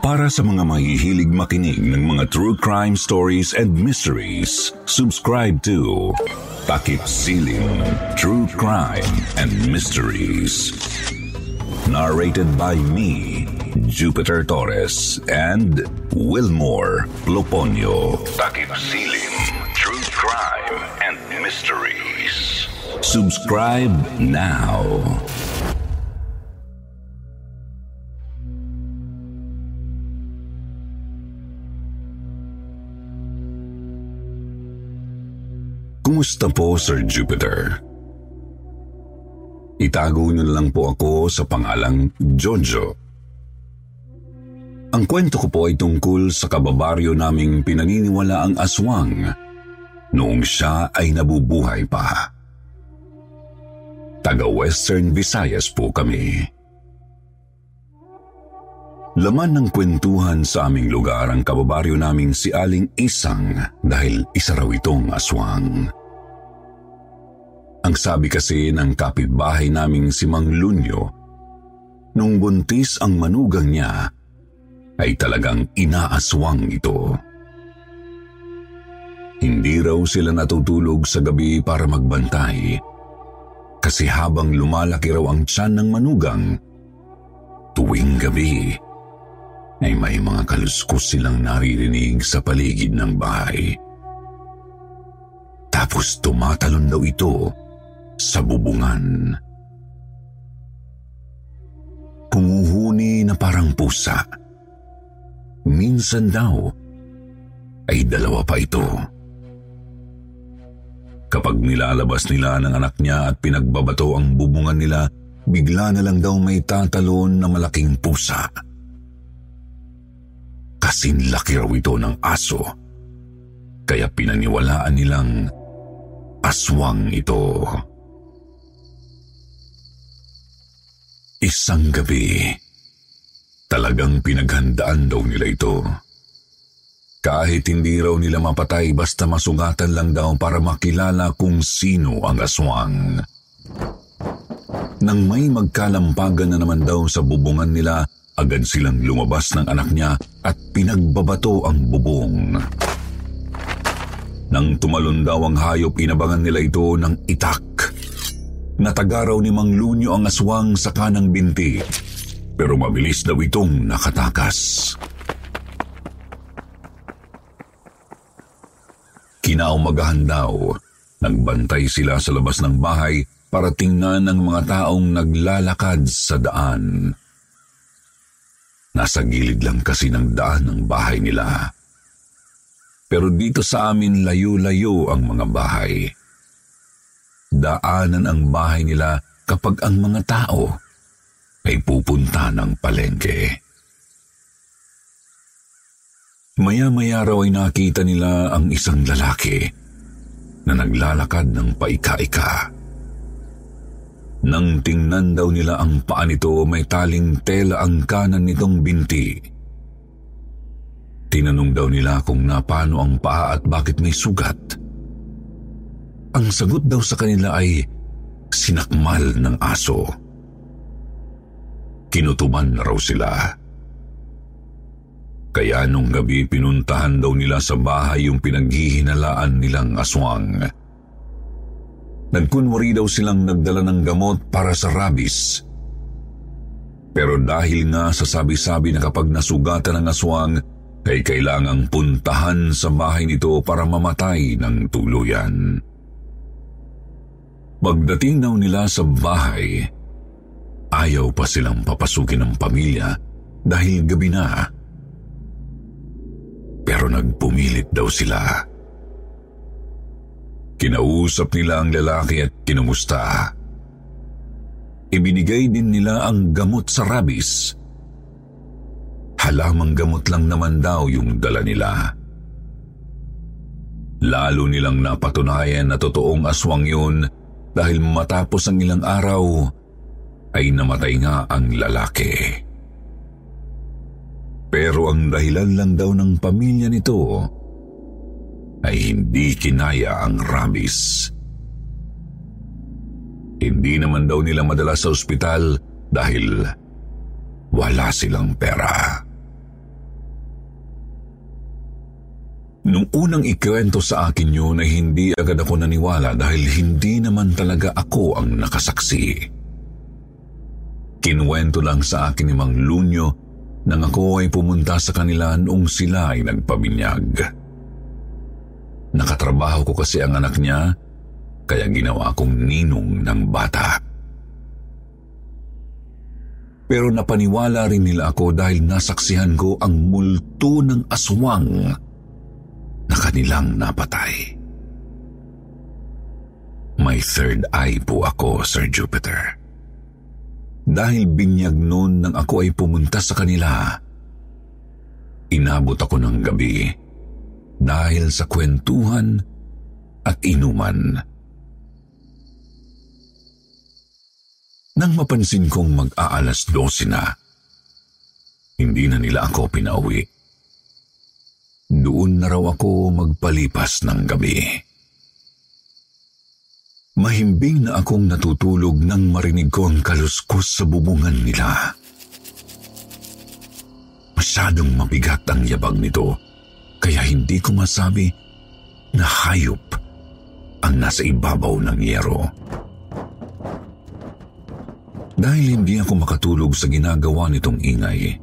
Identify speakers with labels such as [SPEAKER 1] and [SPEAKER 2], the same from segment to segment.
[SPEAKER 1] Para sa mga mahihilig makinig ng mga true crime stories and mysteries, subscribe to Takip Siling True Crime and Mysteries. Narrated by me, Jupiter Torres and Wilmore Loponio. Takip Siling True Crime and Mysteries. Subscribe now. Kumusta po, Sir Jupiter? Itago niyo lang po ako sa pangalang Jojo. Ang kwento ko po ay tungkol sa kababaryo naming pinaniniwala ang aswang noong siya ay nabubuhay pa. Taga-Western Visayas po kami. Laman ng kwentuhan sa aming lugar ang kababaryo naming si Aling Isang dahil isa raw itong aswang. Ang sabi kasi ng kapitbahay naming si Mang Lunyo, nung buntis ang manugang niya, ay talagang inaaswang ito. Hindi raw sila natutulog sa gabi para magbantay, kasi habang lumalaki raw ang tiyan ng manugang, tuwing gabi, ay may mga kaluskos silang naririnig sa paligid ng bahay. Tapos tumatalon daw ito sa bubungan. Humuhuni na parang pusa. Minsan daw ay dalawa pa ito. Kapag nilalabas nila ng anak niya at pinagbabato ang bubungan nila, bigla na lang daw may tatalon na malaking pusa. Kasin laki raw ito ng aso, kaya pinaniwalaan nilang aswang ito. Isang gabi, talagang pinaghandaan daw nila ito. Kahit hindi raw nila mapatay basta masugatan lang daw para makilala kung sino ang aswang. Nang may magkalampagan na naman daw sa bubungan nila, agad silang lumabas ng anak niya at pinagbabato ang bubong. Nang tumalon daw ang hayop, inabangan nila ito ng itak. Natagaraw ni Mang Lunyo ang aswang sa kanang binti, pero mabilis daw itong nakatakas. Kinaumagahan daw, nagbantay sila sa labas ng bahay para tingnan ang mga taong naglalakad sa daan. Nasa gilid lang kasi ng daan ang bahay nila. Pero dito sa amin layo-layo ang mga bahay daanan ang bahay nila kapag ang mga tao ay pupunta ng palengke. Maya-maya raw ay nakita nila ang isang lalaki na naglalakad ng paika-ika. Nang tingnan daw nila ang paa nito, may taling tela ang kanan nitong binti. Tinanong daw nila kung napano ang paa at bakit may sugat. Ang sagot daw sa kanila ay sinakmal ng aso. Kinutuban na raw sila. Kaya nung gabi pinuntahan daw nila sa bahay yung pinaghihinalaan nilang aswang. Nagkunwari daw silang nagdala ng gamot para sa rabies. Pero dahil nga sa sabi-sabi na kapag nasugatan ng aswang, ay kailangang puntahan sa bahay nito para mamatay ng tuluyan. Pagdating daw nila sa bahay, ayaw pa silang papasukin ng pamilya dahil gabi na. Pero nagpumilit daw sila. Kinausap nila ang lalaki at kinumusta. Ibinigay din nila ang gamot sa rabis. Halamang gamot lang naman daw yung dala nila. Lalo nilang napatunayan na totoong aswang yun dahil matapos ang ilang araw ay namatay nga ang lalaki. Pero ang dahilan lang daw ng pamilya nito ay hindi kinaya ang rabies. Hindi naman daw nila madala sa ospital dahil wala silang pera. Nung unang ikwento sa akin yun ay hindi agad ako naniwala dahil hindi naman talaga ako ang nakasaksi. Kinwento lang sa akin ni Mang Lunyo nang ako ay pumunta sa kanila noong sila ay nagpabinyag. Nakatrabaho ko kasi ang anak niya, kaya ginawa kong ninong ng bata. Pero napaniwala rin nila ako dahil nasaksihan ko ang multo ng aswang na kanilang napatay. May third eye po ako, Sir Jupiter. Dahil binyag noon nang ako ay pumunta sa kanila, inabot ako ng gabi dahil sa kwentuhan at inuman. Nang mapansin kong mag-aalas 12 na, hindi na nila ako pinauwi. Doon na raw ako magpalipas ng gabi. Mahimbing na akong natutulog nang marinig ko ang kaluskos sa bubungan nila. Masyadong mabigat ang yabag nito, kaya hindi ko masabi na hayop ang nasa ibabaw ng yero. Dahil hindi ako makatulog sa ginagawa nitong ingay,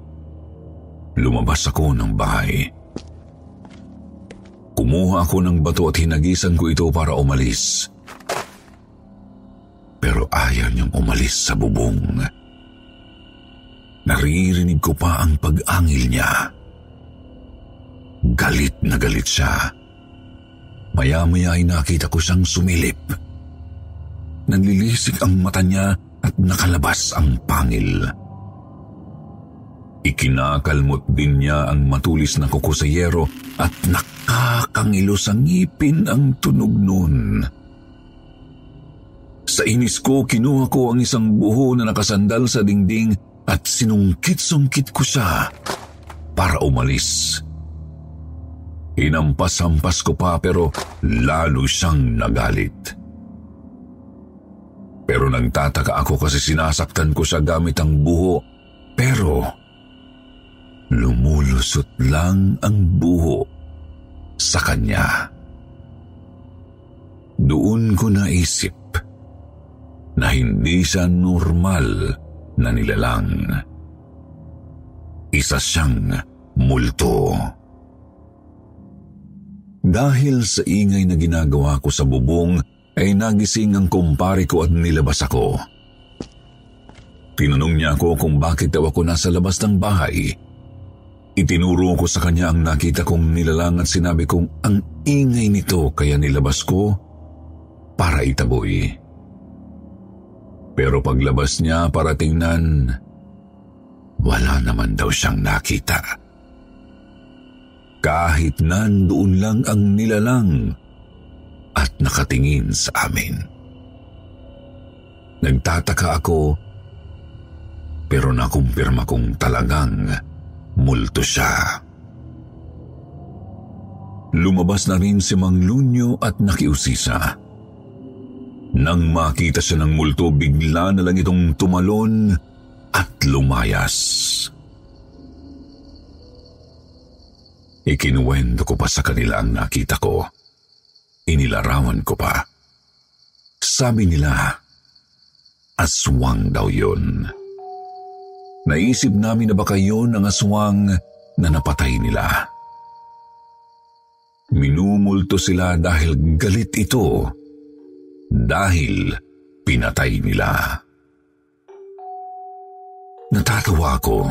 [SPEAKER 1] lumabas ako ng bahay. Kumuha ako ng bato at hinagisan ko ito para umalis pero ayaw niyang umalis sa bubong. Naririnig ko pa ang pag-angil niya. Galit na galit siya. Maya-maya ay nakita ko siyang sumilip. Nanlilisik ang mata niya at nakalabas ang pangil. Ikinakalmot din niya ang matulis na kuko sa yero at nakakangilo sa ngipin ang tunog noon. Sa inis ko, kinuha ko ang isang buho na nakasandal sa dingding at sinungkit-sungkit ko siya para umalis. Hinampas-hampas ko pa pero lalo siyang nagalit. Pero nagtataka ako kasi sinasaktan ko siya gamit ang buho pero lumulusot lang ang buho sa kanya. Doon ko naisip na hindi siya normal na nilalang. Isa siyang multo. Dahil sa ingay na ginagawa ko sa bubong, ay nagising ang kumpare ko at nilabas ako. Tinanong niya ako kung bakit daw ako nasa labas ng bahay. Itinuro ko sa kanya ang nakita kong nilalang at sinabi kong ang ingay nito kaya nilabas ko para itaboy. Pero paglabas niya para tingnan, wala naman daw siyang nakita. Kahit nandoon lang ang nilalang at nakatingin sa amin. Nagtataka ako pero nakumpirma kong talagang multo siya. Lumabas na rin si Mang Lunyo at nakiusisa. Nang makita siya ng multo, bigla na lang itong tumalon at lumayas. Ikinuwento ko pa sa kanila ang nakita ko. Inilarawan ko pa. Sabi nila, aswang daw yun. Naisip namin na baka yun ang aswang na napatay nila. Minumulto sila dahil galit ito dahil pinatay nila. Natatawa ako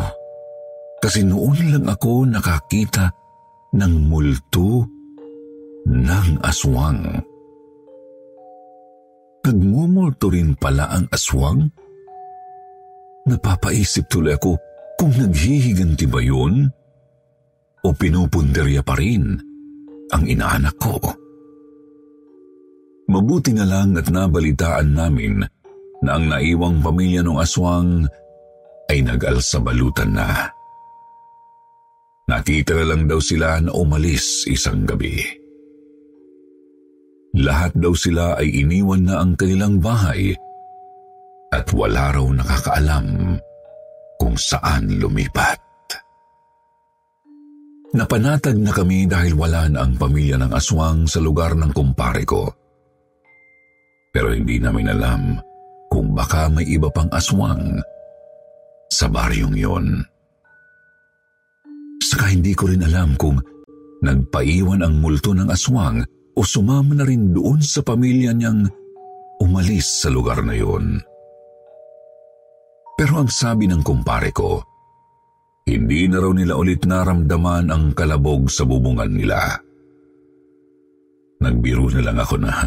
[SPEAKER 1] kasi noon lang ako nakakita ng multo ng aswang. nagmumulto rin pala ang aswang? Napapaisip tuloy ako kung naghihiganti ba yun o pinupunderya pa rin ang inaanak ko. Mabuti na lang at nabalitaan namin na ang naiwang pamilya ng aswang ay nag-alsabalutan na. Nakita lang daw sila na umalis isang gabi. Lahat daw sila ay iniwan na ang kanilang bahay at wala raw nakakaalam kung saan lumipat. Napanatag na kami dahil wala na ang pamilya ng aswang sa lugar ng kumpare ko. Pero hindi namin alam kung baka may iba pang aswang sa baryong yon. Saka hindi ko rin alam kung nagpaiwan ang multo ng aswang o sumama na rin doon sa pamilya niyang umalis sa lugar na yon. Pero ang sabi ng kumpare ko, hindi na raw nila ulit naramdaman ang kalabog sa bubungan nila. Nagbiro na lang ako na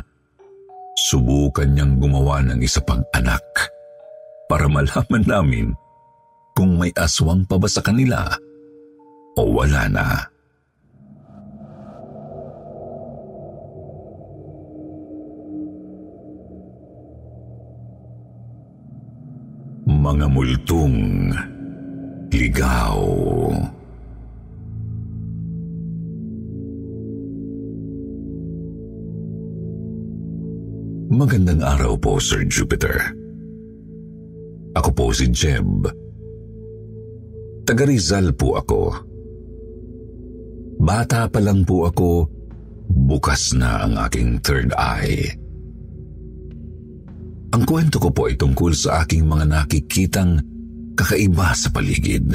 [SPEAKER 1] subukan niyang gumawa ng isa pang anak para malaman namin kung may aswang pa ba sa kanila o wala na. Mga multong ligaw. Magandang araw po, Sir Jupiter. Ako po si Jeb. Taga Rizal po ako. Bata pa lang po ako, bukas na ang aking third eye. Ang kwento ko po ay tungkol sa aking mga nakikitang kakaiba sa paligid.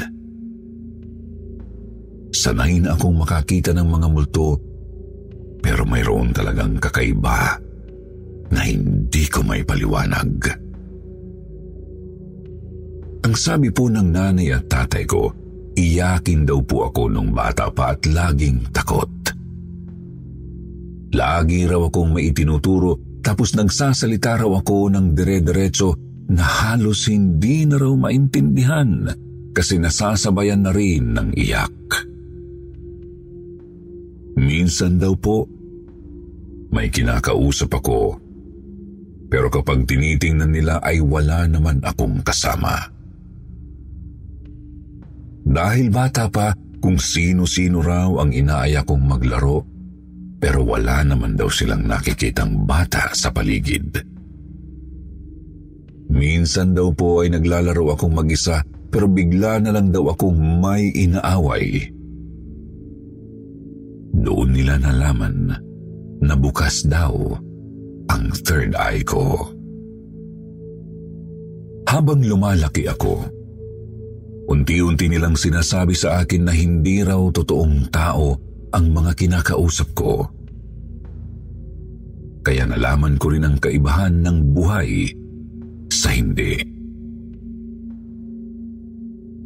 [SPEAKER 1] Sanay na akong makakita ng mga multo pero mayroon talagang kakaiba na hindi ko may paliwanag. Ang sabi po ng nanay at tatay ko, iyakin daw po ako nung bata pa at laging takot. Lagi raw akong maitinuturo tapos nagsasalita raw ako ng dire-diretso na halos hindi na raw maintindihan kasi nasasabayan na rin ng iyak. Minsan daw po, may kinakausap ako. Pero kapag tinitingnan nila ay wala naman akong kasama. Dahil bata pa, kung sino-sino raw ang inaaya kong maglaro pero wala naman daw silang nakikitang bata sa paligid. Minsan daw po ay naglalaro akong mag-isa pero bigla na lang daw akong may inaaway. Doon nila nalaman na bukas daw ang third eye ko. Habang lumalaki ako, unti-unti nilang sinasabi sa akin na hindi raw totoong tao ang mga kinakausap ko. Kaya nalaman ko rin ang kaibahan ng buhay sa hindi.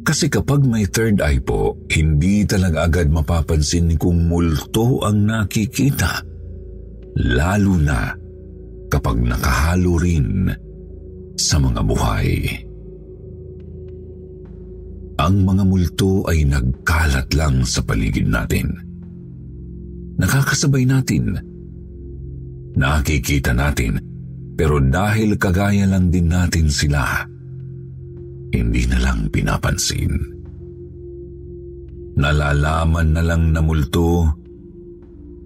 [SPEAKER 1] Kasi kapag may third eye po, hindi talaga agad mapapansin kung multo ang nakikita. Lalo na kapag nakahalo rin sa mga buhay. Ang mga multo ay nagkalat lang sa paligid natin nakakasabay natin. Nakikita natin, pero dahil kagaya lang din natin sila, hindi na lang pinapansin. Nalalaman na lang na multo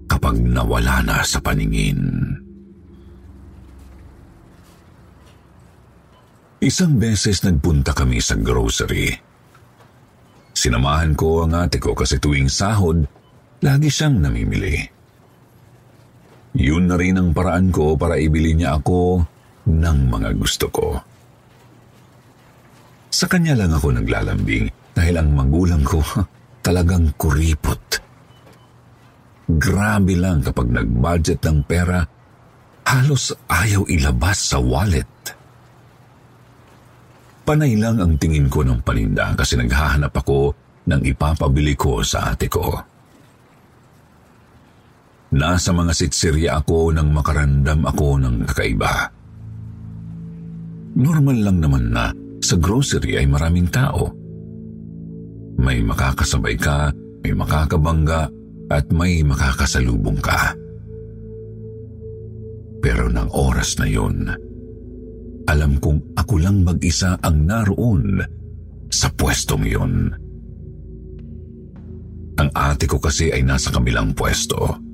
[SPEAKER 1] kapag nawala na sa paningin. Isang beses nagpunta kami sa grocery. Sinamahan ko ang ate ko kasi tuwing sahod, Lagi siyang namimili. Yun na rin ang paraan ko para ibili niya ako ng mga gusto ko. Sa kanya lang ako naglalambing dahil ang magulang ko talagang kuripot. Grabe lang kapag nag-budget ng pera, halos ayaw ilabas sa wallet. Panay lang ang tingin ko ng paninda kasi naghahanap ako ng ipapabili ko sa ate ko. Nasa mga sitsirya ako nang makarandam ako ng kakaiba. Normal lang naman na sa grocery ay maraming tao. May makakasabay ka, may makakabangga, at may makakasalubong ka. Pero ng oras na yon, alam kong ako lang mag-isa ang naroon sa pwestong yon. Ang ate ko kasi ay nasa kabilang pwesto.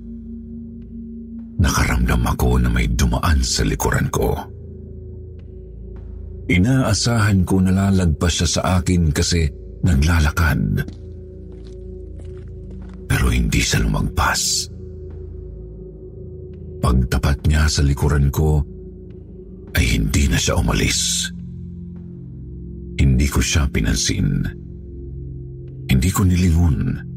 [SPEAKER 1] Nakaramdam ako na may dumaan sa likuran ko. Inaasahan ko na lalagpas siya sa akin kasi naglalakad. Pero hindi siya lumagpas. Pagtapat niya sa likuran ko, ay hindi na siya umalis. Hindi ko siya pinansin. Hindi ko nilingon.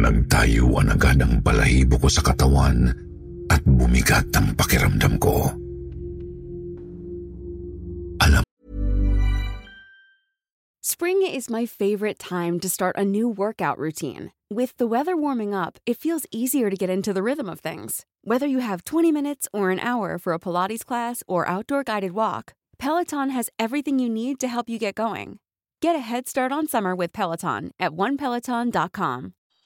[SPEAKER 1] Nagtayuan agad ang balahibo ko sa katawan at bumigat ang pakiramdam ko. Alam
[SPEAKER 2] Spring is my favorite time to start a new workout routine. With the weather warming up, it feels easier to get into the rhythm of things. Whether you have 20 minutes or an hour for a Pilates class or outdoor guided walk, Peloton has everything you need to help you get going. Get a head start on summer with Peloton at onepeloton.com.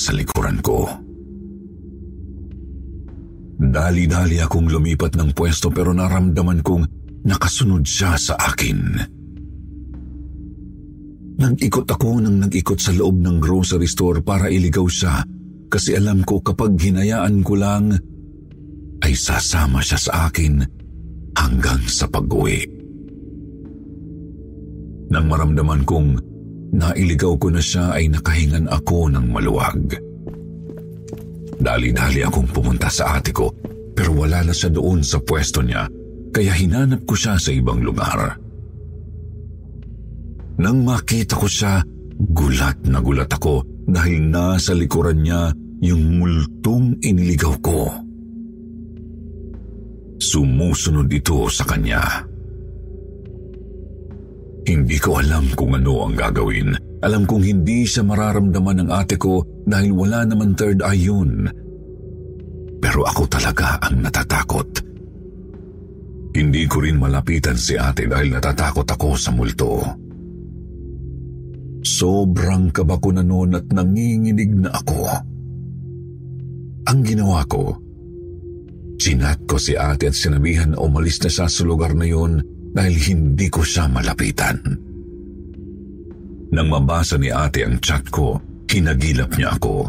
[SPEAKER 1] nasa likuran ko. Dali-dali akong lumipat ng pwesto pero naramdaman kong nakasunod siya sa akin. Nag-ikot ako nang nag-ikot sa loob ng grocery store para iligaw siya kasi alam ko kapag hinayaan ko lang ay sasama siya sa akin hanggang sa pag-uwi. Nang maramdaman kong nailigaw ko na siya ay nakahingan ako ng maluwag. Dali-dali akong pumunta sa ate ko pero wala na siya doon sa pwesto niya kaya hinanap ko siya sa ibang lugar. Nang makita ko siya, gulat na gulat ako dahil nasa likuran niya yung multong iniligaw ko. Sumusunod ito sa kanya. Hindi ko alam kung ano ang gagawin. Alam kong hindi siya mararamdaman ng ate ko dahil wala naman third eye yun. Pero ako talaga ang natatakot. Hindi ko rin malapitan si ate dahil natatakot ako sa multo. Sobrang kaba ko na noon at nanginginig na ako. Ang ginawa ko, Sinat ko si ate at sinabihan na umalis na siya sa lugar na yun dahil hindi ko siya malapitan. Nang mabasa ni ate ang chat ko, hinagilap niya ako.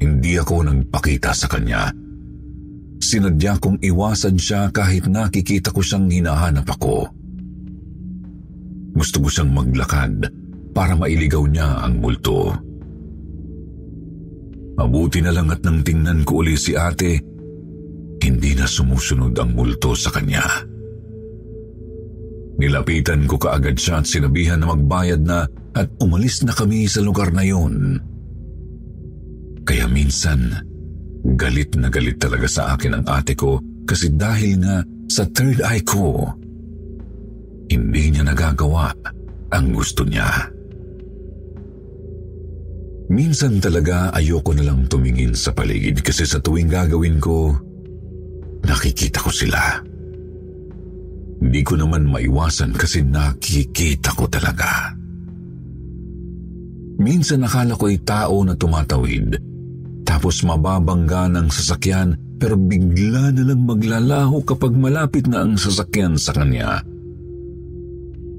[SPEAKER 1] Hindi ako nagpakita sa kanya. Sinadya kong iwasan siya kahit nakikita ko siyang hinahanap ako. Gusto ko siyang maglakad para mailigaw niya ang multo. Mabuti na lang at nang tingnan ko uli si ate, hindi na sumusunod ang multo sa kanya. Nilapitan ko kaagad siya at sinabihan na magbayad na at umalis na kami sa lugar na yun. Kaya minsan, galit na galit talaga sa akin ang ate ko kasi dahil nga sa third eye ko, hindi niya nagagawa ang gusto niya. Minsan talaga ayoko na lang tumingin sa paligid kasi sa tuwing gagawin ko, nakikita ko sila. Hindi ko naman maiwasan kasi nakikita ko talaga. Minsan nakala ko ay tao na tumatawid, tapos mababangga ng sasakyan pero bigla na lang maglalaho kapag malapit na ang sasakyan sa kanya.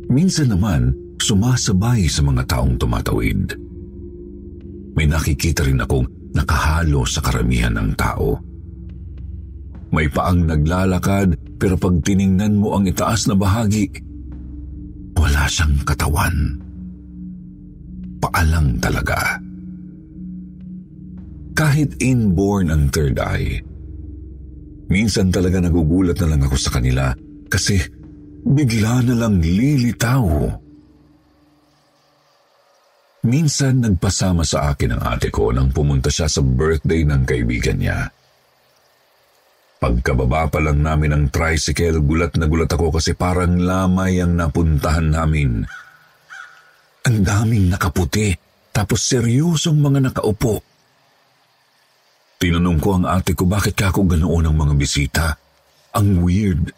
[SPEAKER 1] Minsan naman, sumasabay sa mga taong tumatawid. May nakikita rin akong nakahalo sa karamihan ng tao. May paang naglalakad pero pag tiningnan mo ang itaas na bahagi, wala siyang katawan. Paalang talaga. Kahit inborn ang third eye, minsan talaga nagugulat na lang ako sa kanila kasi bigla na lang lilitaw. Minsan nagpasama sa akin ang ate ko nang pumunta siya sa birthday ng kaibigan niya. Pagkababa pa lang namin ng tricycle, gulat na gulat ako kasi parang lamay ang napuntahan namin. Ang daming nakaputi, tapos seryosong mga nakaupo. Tinanong ko ang ate ko bakit ka ako ganoon ang mga bisita. Ang weird.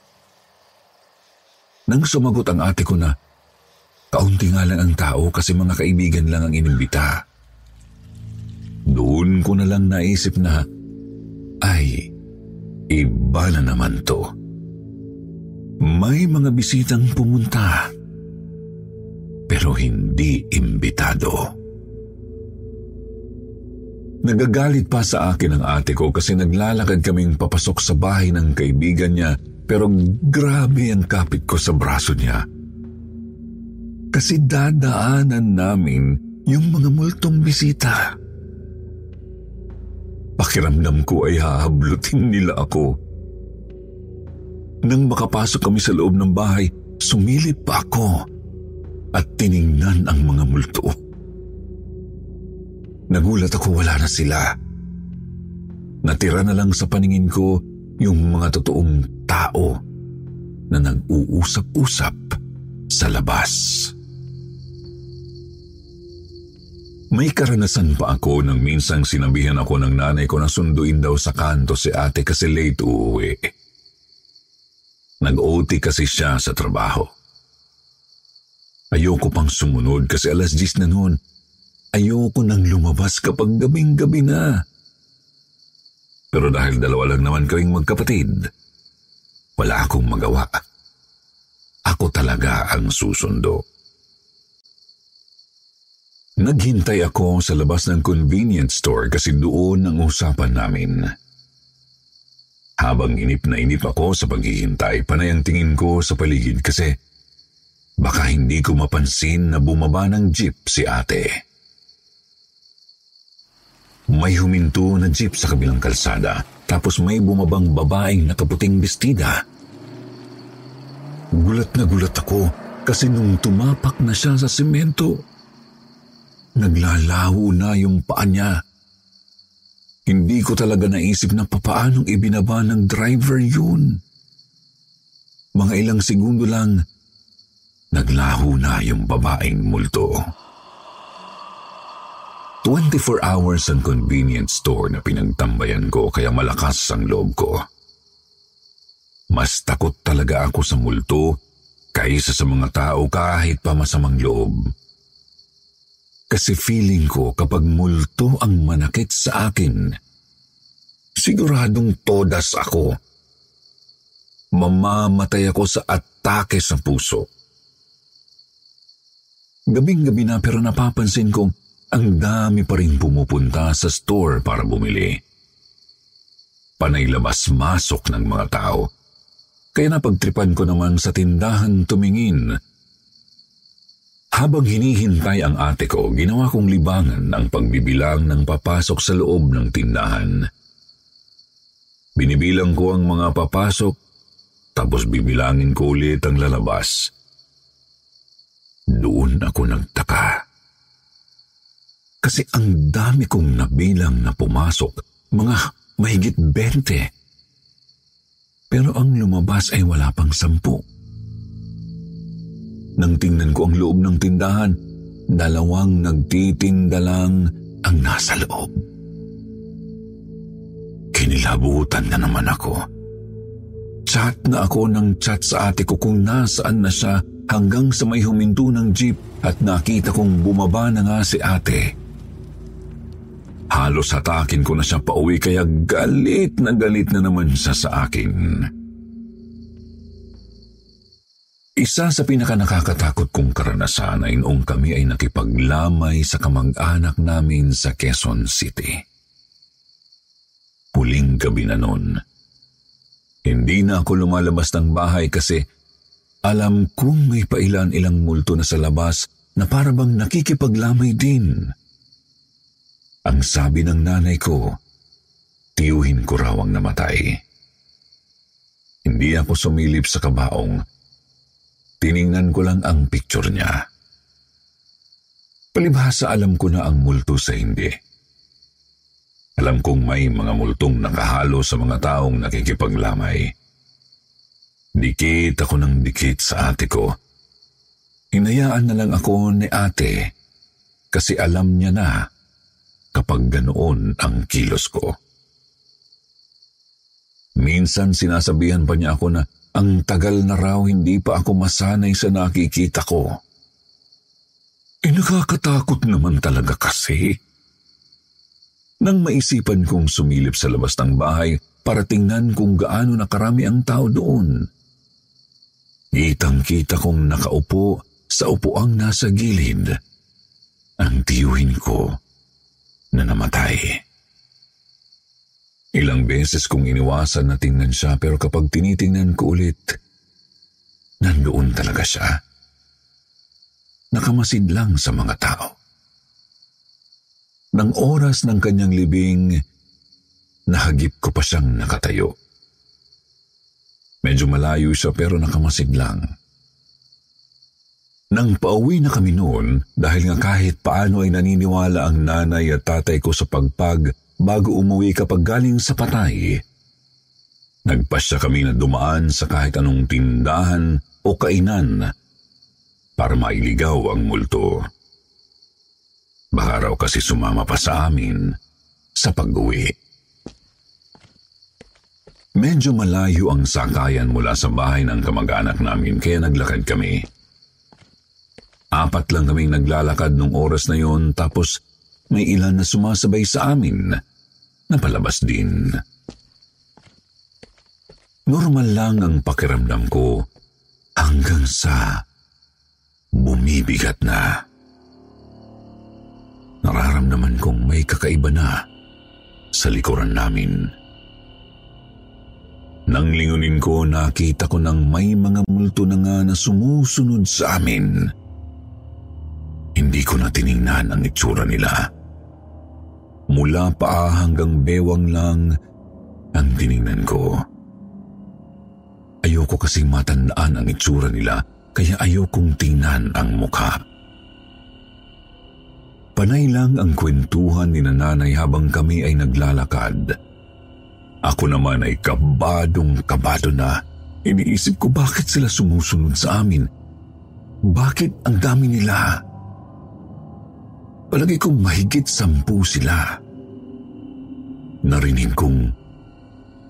[SPEAKER 1] Nang sumagot ang ate ko na, kaunti nga lang ang tao kasi mga kaibigan lang ang inimbita. Doon ko na lang naisip na, ay, iba na naman to. May mga bisitang pumunta, pero hindi imbitado. Nagagalit pa sa akin ang ate ko kasi naglalakad kaming papasok sa bahay ng kaibigan niya pero grabe ang kapit ko sa braso niya. Kasi dadaanan namin yung mga multong bisita. Pakiramdam ko ay hahablutin nila ako. Nang makapasok kami sa loob ng bahay, sumilip pa ako at tiningnan ang mga multo. Nagulat ako wala na sila. Natira na lang sa paningin ko yung mga totoong tao na nag-uusap-usap sa labas. May karanasan pa ako nang minsang sinabihan ako ng nanay ko na sunduin daw sa kanto si ate kasi late uuwi. Nag-OT kasi siya sa trabaho. Ayoko pang sumunod kasi alas 10 na noon. Ayoko nang lumabas kapag gabing-gabi na. Pero dahil dalawa lang naman kaming magkapatid, wala akong magawa. Ako talaga ang susundo. Naghintay ako sa labas ng convenience store kasi doon ang usapan namin. Habang inip na inip ako sa paghihintay, panay ang tingin ko sa paligid kasi baka hindi ko mapansin na bumaba ng jeep si ate. May huminto na jeep sa kabilang kalsada, tapos may bumabang babaeng nakaputing bestida. Gulat na gulat ako kasi nung tumapak na siya sa simento, naglalaho na yung paa niya. Hindi ko talaga naisip na papaanong ibinaba ng driver yun. Mga ilang segundo lang, naglaho na yung babaeng multo. 24 hours ang convenience store na pinagtambayan ko kaya malakas ang loob ko. Mas takot talaga ako sa multo kaysa sa mga tao kahit pa masamang loob. Kasi feeling ko kapag multo ang manakit sa akin, siguradong todas ako. Mamamatay ako sa atake sa puso. Gabing-gabi na pero napapansin kong ang dami pa rin pumupunta sa store para bumili. Panay labas-masok ng mga tao. Kaya napagtripan ko naman sa tindahan tumingin. Habang hinihintay ang ate ko, ginawa kong libangan ang pagbibilang ng papasok sa loob ng tindahan. Binibilang ko ang mga papasok, tapos bibilangin ko ulit ang lalabas. Doon ako nagtaka. Kasi ang dami kong nabilang na pumasok, mga mahigit 20. Pero ang lumabas ay wala pang sampu. Nang tingnan ko ang loob ng tindahan, dalawang nagtitinda lang ang nasa loob. Kinilabutan na naman ako. Chat na ako ng chat sa ate ko kung nasaan na siya hanggang sa may huminto ng jeep at nakita kong bumaba na nga si ate. Halos hatakin ko na siya pauwi kaya galit na galit na naman siya sa akin. Isa sa pinaka nakakatakot kong karanasan ay noong kami ay nakipaglamay sa kamag-anak namin sa Quezon City. Huling gabi na noon. Hindi na ako lumalabas ng bahay kasi alam kong may pailan-ilang multo na sa labas na parabang nakikipaglamay din. Ang sabi ng nanay ko, tiyuhin ko raw ang namatay. Hindi ako sumilip sa kabaong. Tiningnan ko lang ang picture niya. Palibhasa alam ko na ang multo sa hindi. Alam kong may mga multong nakahalo sa mga taong nakikipaglamay. Dikit ako ng dikit sa ate ko. Hinayaan na lang ako ni ate kasi alam niya na kapag ganoon ang kilos ko. Minsan sinasabihan pa niya ako na ang tagal na raw hindi pa ako masanay sa nakikita ko. Eh nakakatakot naman talaga kasi. Nang maisipan kong sumilip sa labas ng bahay para tingnan kung gaano nakarami ang tao doon. Kitang-kita kong nakaupo sa upuang nasa gilid ang tiyuhin ko na namatay. Ilang beses kong iniwasan na tingnan siya pero kapag tinitingnan ko ulit, nandoon talaga siya. Nakamasid lang sa mga tao. Nang oras ng kanyang libing, nahagip ko pa siyang nakatayo. Medyo malayo siya pero nakamasid lang. Nang pauwi na kami noon, dahil nga kahit paano ay naniniwala ang nanay at tatay ko sa pagpag bago umuwi kapag galing sa patay. Nagpasya kami na dumaan sa kahit anong tindahan o kainan para mailigaw ang multo. Baka raw kasi sumama pa sa amin sa pag-uwi. Medyo malayo ang sakayan mula sa bahay ng kamag-anak namin kaya naglakad kami. Apat lang kaming naglalakad nung oras na yon tapos may ilan na sumasabay sa amin na palabas din. Normal lang ang pakiramdam ko hanggang sa bumibigat na. Nararamdaman kong may kakaiba na sa likuran namin. Nang lingunin ko, nakita ko nang may mga multo na nga na sumusunod sa amin. Hindi ko na tiningnan ang itsura nila. Mula paa hanggang bewang lang ang tiningnan ko. Ayoko kasing matandaan ang itsura nila kaya ayokong tingnan ang mukha. Panay lang ang kwentuhan ni nanay habang kami ay naglalakad. Ako naman ay kabadong kabado na. Iniisip ko bakit sila sumusunod sa amin. Bakit ang dami nila? Palagi kong mahigit sampu sila. Narinig kong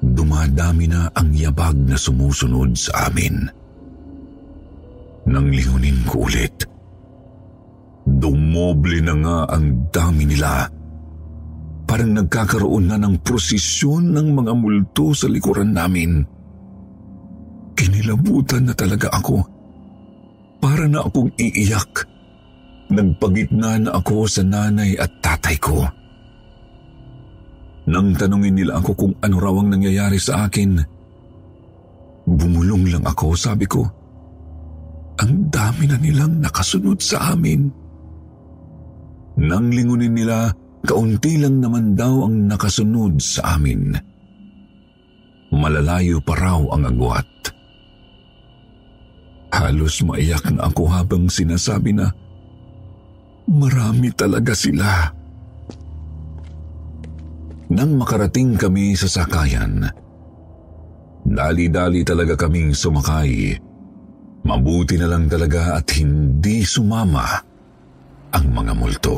[SPEAKER 1] dumadami na ang yabag na sumusunod sa amin. Nang lingunin ko ulit, dumoble na nga ang dami nila. Parang nagkakaroon na ng prosesyon ng mga multo sa likuran namin. Kinilabutan na talaga ako. Para na akong iiyak. Nagpagitna na ako sa nanay at tatay ko. Nang tanungin nila ako kung ano raw ang nangyayari sa akin, bumulong lang ako, sabi ko, ang dami na nilang nakasunod sa amin. Nang lingunin nila, kaunti lang naman daw ang nakasunod sa amin. Malalayo pa raw ang agwat. Halos maiyak na ako habang sinasabi na marami talaga sila. Nang makarating kami sa sakayan, dali-dali talaga kaming sumakay. Mabuti na lang talaga at hindi sumama ang mga multo.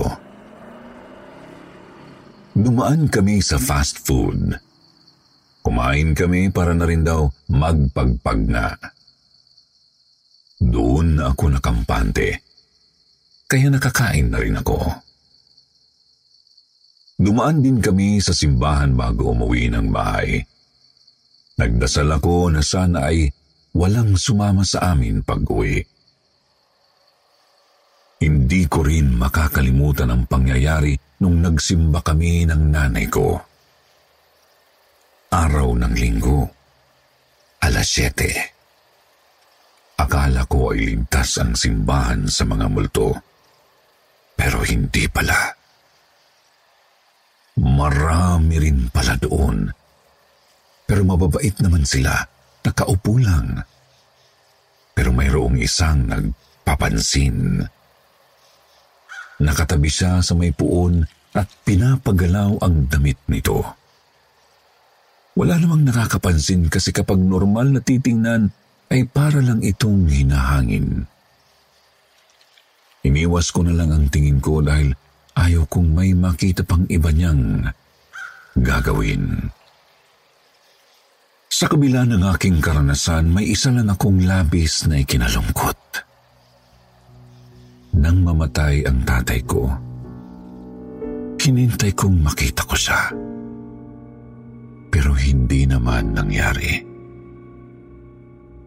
[SPEAKER 1] Dumaan kami sa fast food. Kumain kami para na rin daw magpagpag na. Doon ako nakampante. Kaya nakakain na rin ako. Dumaan din kami sa simbahan bago umuwi ng bahay. Nagdasal ako na sana ay walang sumama sa amin pag-uwi. Hindi ko rin makakalimutan ang pangyayari nung nagsimba kami ng nanay ko. Araw ng linggo, alas 7. Akala ko ay ligtas ang simbahan sa mga multo. Pero hindi pala. Marami rin pala doon. Pero mababait naman sila. Nakaupo lang. Pero mayroong isang nagpapansin. Nakatabi siya sa may puon at pinapagalaw ang damit nito. Wala namang nakakapansin kasi kapag normal na titingnan ay para lang itong hinahangin. Iniwas ko na lang ang tingin ko dahil ayaw kong may makita pang iba niyang gagawin. Sa kabila ng aking karanasan, may isa lang akong labis na ikinalungkot. Nang mamatay ang tatay ko, hinintay kong makita ko siya. Pero hindi naman nangyari.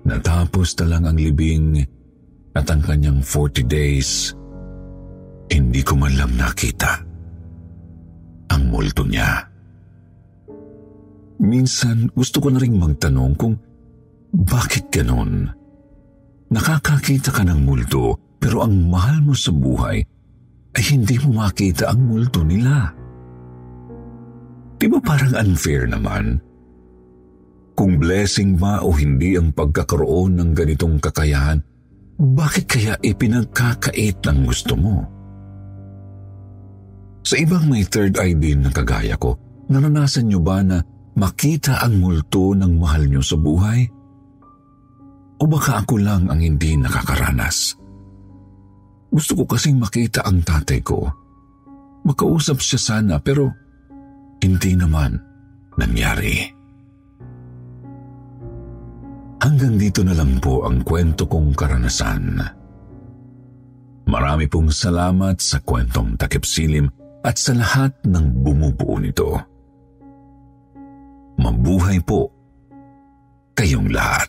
[SPEAKER 1] Natapos na lang ang libing at ang kanyang 40 days, hindi ko man lang nakita ang multo niya. Minsan gusto ko na rin magtanong kung bakit ganon. Nakakakita ka ng multo pero ang mahal mo sa buhay ay hindi mo makita ang multo nila. Di ba parang unfair naman? Kung blessing ba o hindi ang pagkakaroon ng ganitong kakayahan, bakit kaya ipinagkakait ng gusto mo? Sa ibang may third eye din na kagaya ko, naranasan niyo ba na makita ang multo ng mahal niyo sa buhay? O baka ako lang ang hindi nakakaranas? Gusto ko kasing makita ang tatay ko. Makausap siya sana pero hindi naman nangyari. Hanggang dito na lang po ang kwento kong karanasan. Marami pong salamat sa kwentong takip silim at sa lahat ng bumubuo nito. Mabuhay po kayong lahat.